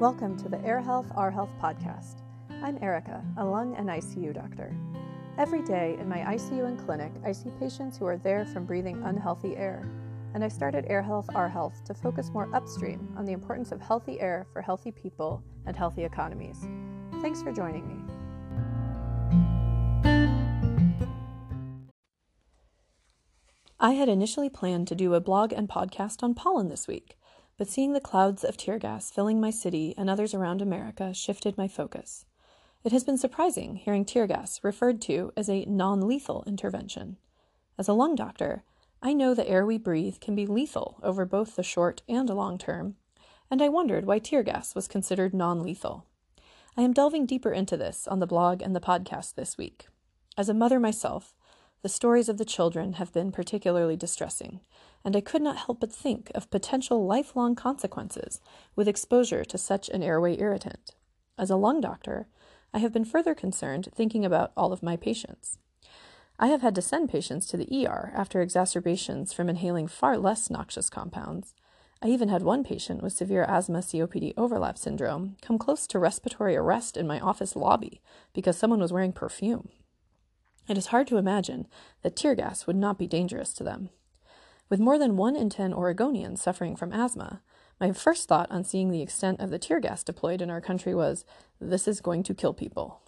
Welcome to the Air Health, Our Health podcast. I'm Erica, a lung and ICU doctor. Every day in my ICU and clinic, I see patients who are there from breathing unhealthy air, and I started Air Health, Our Health to focus more upstream on the importance of healthy air for healthy people and healthy economies. Thanks for joining me. I had initially planned to do a blog and podcast on pollen this week, but seeing the clouds of tear gas filling my city and others around America shifted my focus. It has been surprising hearing tear gas referred to as a non lethal intervention. As a lung doctor, I know the air we breathe can be lethal over both the short and long term, and I wondered why tear gas was considered non lethal. I am delving deeper into this on the blog and the podcast this week. As a mother myself, the stories of the children have been particularly distressing, and I could not help but think of potential lifelong consequences with exposure to such an airway irritant. As a lung doctor, I have been further concerned thinking about all of my patients. I have had to send patients to the ER after exacerbations from inhaling far less noxious compounds. I even had one patient with severe asthma COPD overlap syndrome come close to respiratory arrest in my office lobby because someone was wearing perfume. It is hard to imagine that tear gas would not be dangerous to them. With more than 1 in 10 Oregonians suffering from asthma, my first thought on seeing the extent of the tear gas deployed in our country was this is going to kill people.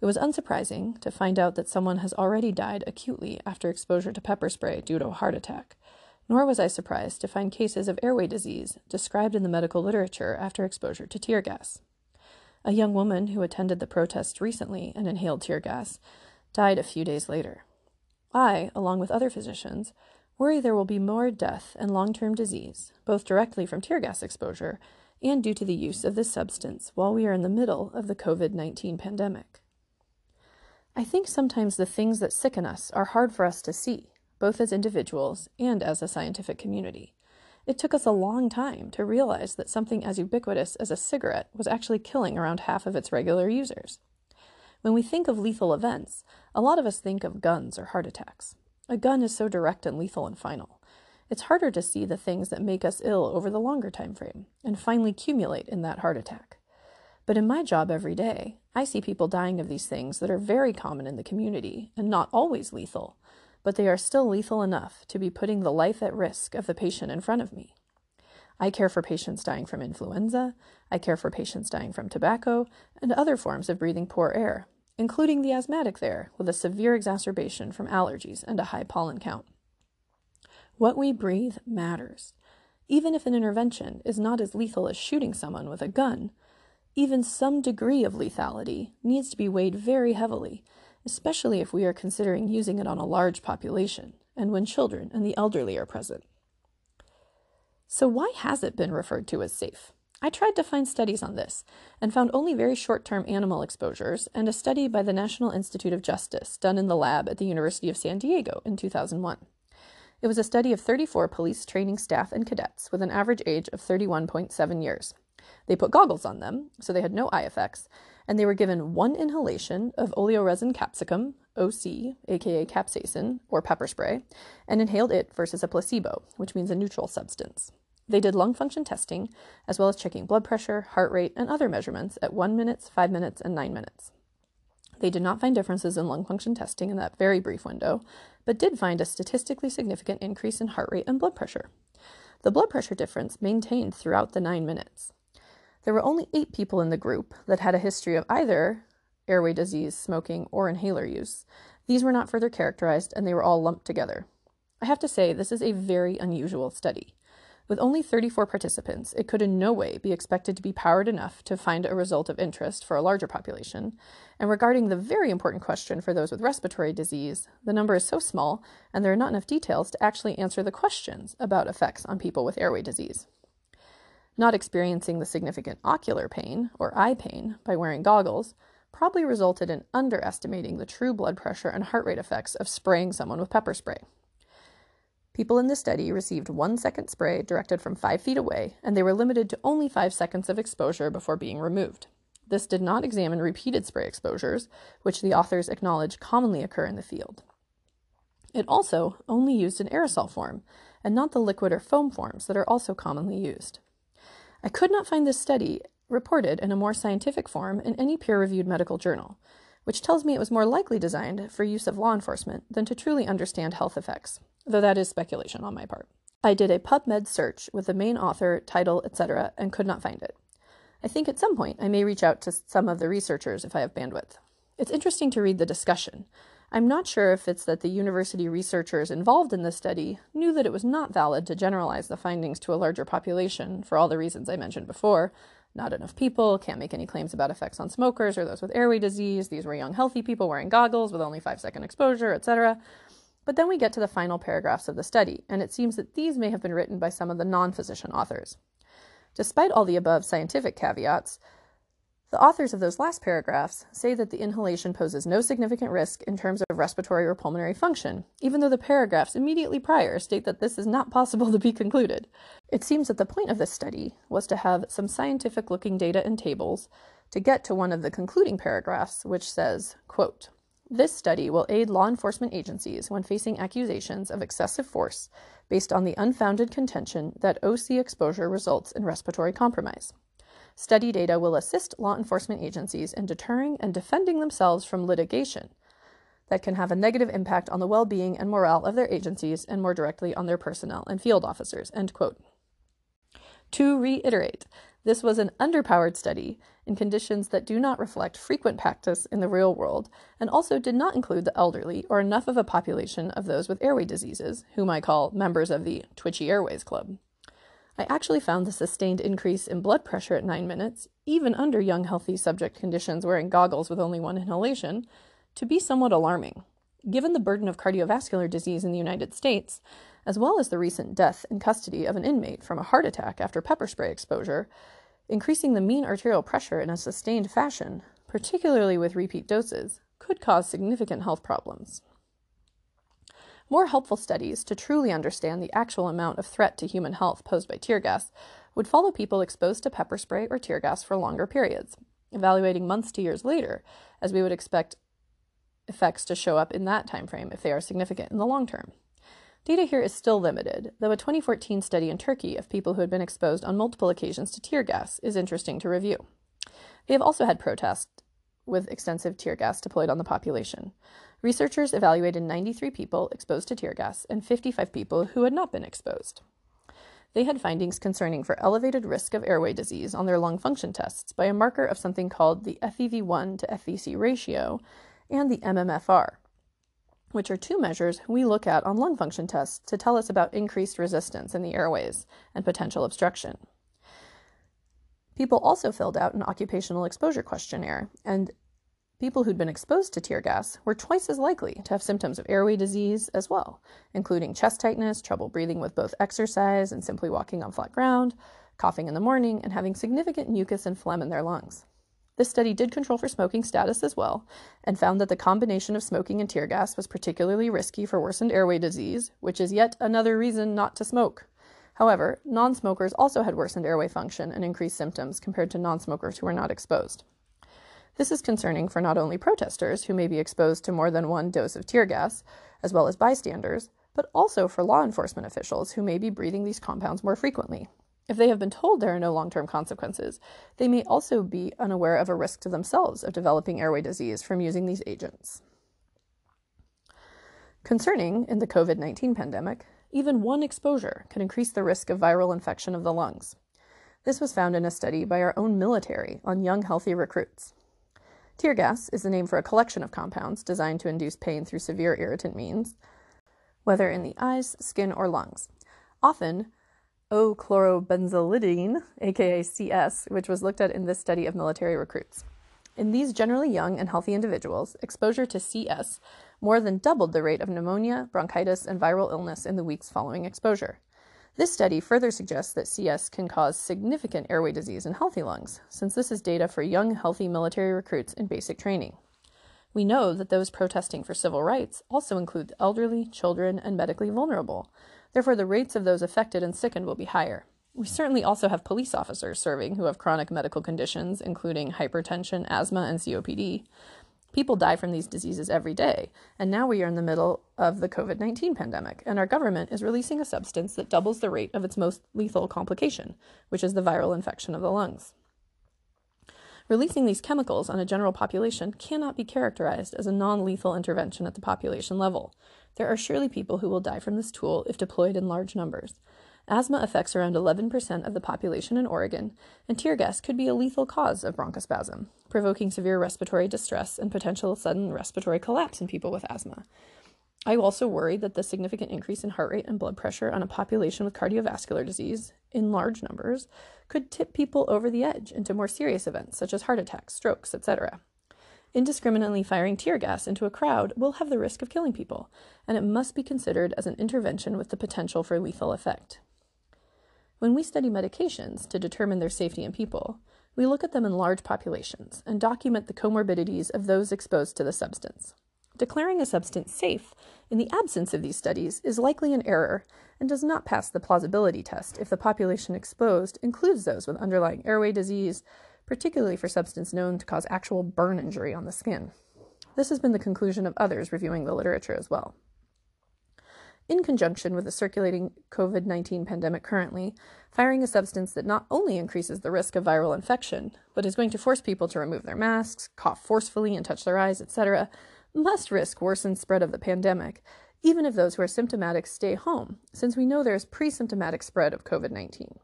It was unsurprising to find out that someone has already died acutely after exposure to pepper spray due to a heart attack. Nor was I surprised to find cases of airway disease described in the medical literature after exposure to tear gas. A young woman who attended the protests recently and inhaled tear gas died a few days later. I, along with other physicians, worry there will be more death and long term disease, both directly from tear gas exposure and due to the use of this substance while we are in the middle of the COVID 19 pandemic. I think sometimes the things that sicken us are hard for us to see, both as individuals and as a scientific community. It took us a long time to realize that something as ubiquitous as a cigarette was actually killing around half of its regular users. When we think of lethal events, a lot of us think of guns or heart attacks. A gun is so direct and lethal and final. It's harder to see the things that make us ill over the longer time frame and finally accumulate in that heart attack. But in my job every day, I see people dying of these things that are very common in the community and not always lethal, but they are still lethal enough to be putting the life at risk of the patient in front of me. I care for patients dying from influenza, I care for patients dying from tobacco, and other forms of breathing poor air including the asthmatic there, with a severe exacerbation from allergies and a high pollen count. What we breathe matters. Even if an intervention is not as lethal as shooting someone with a gun, even some degree of lethality needs to be weighed very heavily, especially if we are considering using it on a large population and when children and the elderly are present. So, why has it been referred to as safe? I tried to find studies on this and found only very short term animal exposures and a study by the National Institute of Justice done in the lab at the University of San Diego in 2001. It was a study of 34 police training staff and cadets with an average age of 31.7 years. They put goggles on them, so they had no eye effects, and they were given one inhalation of oleoresin capsicum, OC, aka capsaicin, or pepper spray, and inhaled it versus a placebo, which means a neutral substance. They did lung function testing, as well as checking blood pressure, heart rate, and other measurements at 1 minutes, 5 minutes, and 9 minutes. They did not find differences in lung function testing in that very brief window, but did find a statistically significant increase in heart rate and blood pressure. The blood pressure difference maintained throughout the 9 minutes. There were only 8 people in the group that had a history of either airway disease, smoking, or inhaler use. These were not further characterized and they were all lumped together. I have to say, this is a very unusual study. With only 34 participants, it could in no way be expected to be powered enough to find a result of interest for a larger population. And regarding the very important question for those with respiratory disease, the number is so small and there are not enough details to actually answer the questions about effects on people with airway disease. Not experiencing the significant ocular pain, or eye pain, by wearing goggles probably resulted in underestimating the true blood pressure and heart rate effects of spraying someone with pepper spray. People in the study received one second spray directed from five feet away, and they were limited to only five seconds of exposure before being removed. This did not examine repeated spray exposures, which the authors acknowledge commonly occur in the field. It also only used an aerosol form, and not the liquid or foam forms that are also commonly used. I could not find this study reported in a more scientific form in any peer reviewed medical journal, which tells me it was more likely designed for use of law enforcement than to truly understand health effects, though that is speculation on my part. I did a PubMed search with the main author, title, etc., and could not find it. I think at some point I may reach out to some of the researchers if I have bandwidth. It's interesting to read the discussion. I'm not sure if it's that the university researchers involved in the study knew that it was not valid to generalize the findings to a larger population for all the reasons I mentioned before, not enough people, can't make any claims about effects on smokers or those with airway disease. These were young, healthy people wearing goggles with only five second exposure, etc. But then we get to the final paragraphs of the study, and it seems that these may have been written by some of the non physician authors. Despite all the above scientific caveats, the authors of those last paragraphs say that the inhalation poses no significant risk in terms of respiratory or pulmonary function, even though the paragraphs immediately prior state that this is not possible to be concluded. It seems that the point of this study was to have some scientific looking data and tables to get to one of the concluding paragraphs, which says, quote, this study will aid law enforcement agencies when facing accusations of excessive force based on the unfounded contention that OC exposure results in respiratory compromise. Study data will assist law enforcement agencies in deterring and defending themselves from litigation that can have a negative impact on the well being and morale of their agencies and more directly on their personnel and field officers. End quote. To reiterate, this was an underpowered study in conditions that do not reflect frequent practice in the real world, and also did not include the elderly or enough of a population of those with airway diseases, whom I call members of the Twitchy Airways Club. I actually found the sustained increase in blood pressure at 9 minutes, even under young healthy subject conditions wearing goggles with only one inhalation, to be somewhat alarming. Given the burden of cardiovascular disease in the United States, as well as the recent death in custody of an inmate from a heart attack after pepper spray exposure, increasing the mean arterial pressure in a sustained fashion, particularly with repeat doses, could cause significant health problems. More helpful studies to truly understand the actual amount of threat to human health posed by tear gas would follow people exposed to pepper spray or tear gas for longer periods, evaluating months to years later, as we would expect effects to show up in that time frame if they are significant in the long term. Data here is still limited, though a 2014 study in Turkey of people who had been exposed on multiple occasions to tear gas is interesting to review. They have also had protests with extensive tear gas deployed on the population. Researchers evaluated 93 people exposed to tear gas and 55 people who had not been exposed. They had findings concerning for elevated risk of airway disease on their lung function tests by a marker of something called the FEV1 to FVC ratio and the MMFR, which are two measures we look at on lung function tests to tell us about increased resistance in the airways and potential obstruction. People also filled out an occupational exposure questionnaire, and People who'd been exposed to tear gas were twice as likely to have symptoms of airway disease as well, including chest tightness, trouble breathing with both exercise and simply walking on flat ground, coughing in the morning, and having significant mucus and phlegm in their lungs. This study did control for smoking status as well, and found that the combination of smoking and tear gas was particularly risky for worsened airway disease, which is yet another reason not to smoke. However, non smokers also had worsened airway function and increased symptoms compared to non smokers who were not exposed. This is concerning for not only protesters who may be exposed to more than one dose of tear gas, as well as bystanders, but also for law enforcement officials who may be breathing these compounds more frequently. If they have been told there are no long term consequences, they may also be unaware of a risk to themselves of developing airway disease from using these agents. Concerning in the COVID 19 pandemic, even one exposure can increase the risk of viral infection of the lungs. This was found in a study by our own military on young, healthy recruits. Tear gas is the name for a collection of compounds designed to induce pain through severe irritant means, whether in the eyes, skin, or lungs. Often, O-chlorobenzylidene, aka CS, which was looked at in this study of military recruits. In these generally young and healthy individuals, exposure to CS more than doubled the rate of pneumonia, bronchitis, and viral illness in the weeks following exposure. This study further suggests that CS can cause significant airway disease in healthy lungs, since this is data for young, healthy military recruits in basic training. We know that those protesting for civil rights also include elderly, children, and medically vulnerable. Therefore, the rates of those affected and sickened will be higher. We certainly also have police officers serving who have chronic medical conditions, including hypertension, asthma, and COPD. People die from these diseases every day, and now we are in the middle of the COVID 19 pandemic, and our government is releasing a substance that doubles the rate of its most lethal complication, which is the viral infection of the lungs. Releasing these chemicals on a general population cannot be characterized as a non lethal intervention at the population level. There are surely people who will die from this tool if deployed in large numbers. Asthma affects around 11% of the population in Oregon, and tear gas could be a lethal cause of bronchospasm, provoking severe respiratory distress and potential sudden respiratory collapse in people with asthma. I also worry that the significant increase in heart rate and blood pressure on a population with cardiovascular disease in large numbers could tip people over the edge into more serious events such as heart attacks, strokes, etc. Indiscriminately firing tear gas into a crowd will have the risk of killing people, and it must be considered as an intervention with the potential for lethal effect. When we study medications to determine their safety in people, we look at them in large populations and document the comorbidities of those exposed to the substance. Declaring a substance safe in the absence of these studies is likely an error and does not pass the plausibility test if the population exposed includes those with underlying airway disease, particularly for substance known to cause actual burn injury on the skin. This has been the conclusion of others reviewing the literature as well. In conjunction with the circulating COVID 19 pandemic currently, firing a substance that not only increases the risk of viral infection, but is going to force people to remove their masks, cough forcefully, and touch their eyes, etc., must risk worsened spread of the pandemic, even if those who are symptomatic stay home, since we know there is pre symptomatic spread of COVID 19.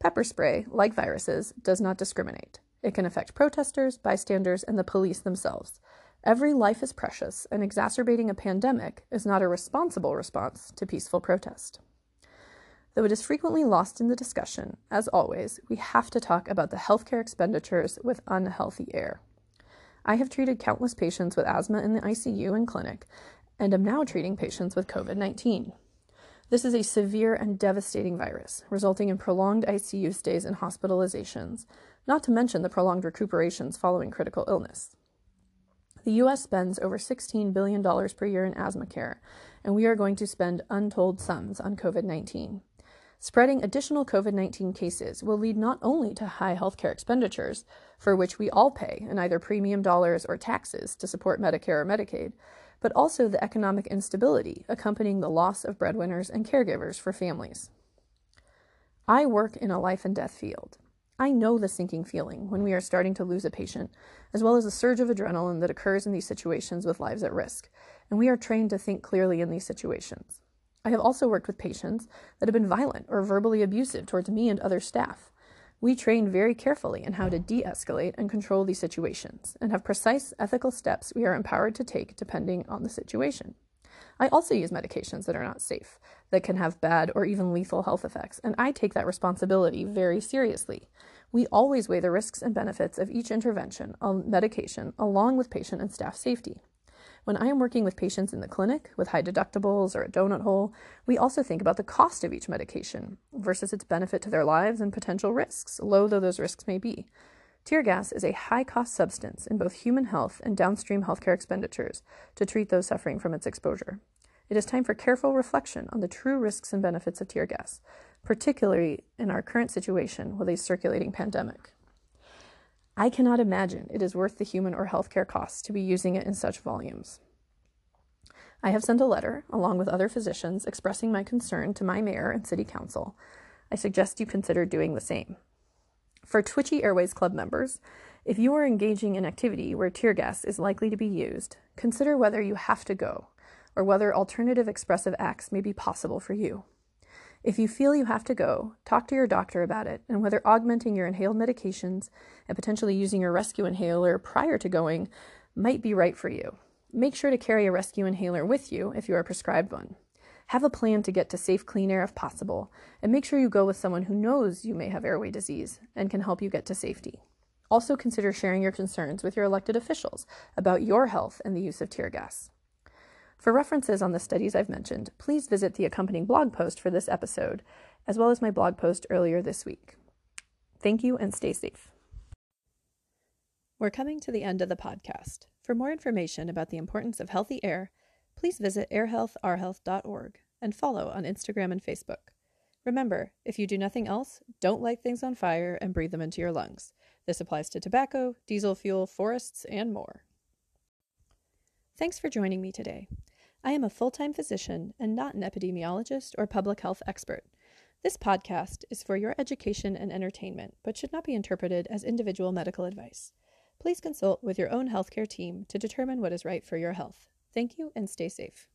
Pepper spray, like viruses, does not discriminate. It can affect protesters, bystanders, and the police themselves. Every life is precious, and exacerbating a pandemic is not a responsible response to peaceful protest. Though it is frequently lost in the discussion, as always, we have to talk about the healthcare expenditures with unhealthy air. I have treated countless patients with asthma in the ICU and clinic, and am now treating patients with COVID 19. This is a severe and devastating virus, resulting in prolonged ICU stays and hospitalizations, not to mention the prolonged recuperations following critical illness. The US spends over $16 billion per year in asthma care, and we are going to spend untold sums on COVID 19. Spreading additional COVID 19 cases will lead not only to high healthcare expenditures, for which we all pay in either premium dollars or taxes to support Medicare or Medicaid, but also the economic instability accompanying the loss of breadwinners and caregivers for families. I work in a life and death field. I know the sinking feeling when we are starting to lose a patient, as well as the surge of adrenaline that occurs in these situations with lives at risk, and we are trained to think clearly in these situations. I have also worked with patients that have been violent or verbally abusive towards me and other staff. We train very carefully in how to de escalate and control these situations, and have precise ethical steps we are empowered to take depending on the situation. I also use medications that are not safe, that can have bad or even lethal health effects, and I take that responsibility very seriously. We always weigh the risks and benefits of each intervention on medication along with patient and staff safety. When I am working with patients in the clinic with high deductibles or a donut hole, we also think about the cost of each medication versus its benefit to their lives and potential risks, low though those risks may be. Tear gas is a high cost substance in both human health and downstream healthcare expenditures to treat those suffering from its exposure. It is time for careful reflection on the true risks and benefits of tear gas, particularly in our current situation with a circulating pandemic. I cannot imagine it is worth the human or healthcare costs to be using it in such volumes. I have sent a letter, along with other physicians, expressing my concern to my mayor and city council. I suggest you consider doing the same. For Twitchy Airways Club members, if you are engaging in activity where tear gas is likely to be used, consider whether you have to go or whether alternative expressive acts may be possible for you. If you feel you have to go, talk to your doctor about it and whether augmenting your inhaled medications and potentially using your rescue inhaler prior to going might be right for you. Make sure to carry a rescue inhaler with you if you are prescribed one. Have a plan to get to safe, clean air if possible, and make sure you go with someone who knows you may have airway disease and can help you get to safety. Also, consider sharing your concerns with your elected officials about your health and the use of tear gas. For references on the studies I've mentioned, please visit the accompanying blog post for this episode, as well as my blog post earlier this week. Thank you and stay safe. We're coming to the end of the podcast. For more information about the importance of healthy air, please visit airhealthourhealth.org and follow on Instagram and Facebook. Remember, if you do nothing else, don't light things on fire and breathe them into your lungs. This applies to tobacco, diesel fuel, forests, and more. Thanks for joining me today. I am a full time physician and not an epidemiologist or public health expert. This podcast is for your education and entertainment, but should not be interpreted as individual medical advice. Please consult with your own healthcare team to determine what is right for your health. Thank you and stay safe.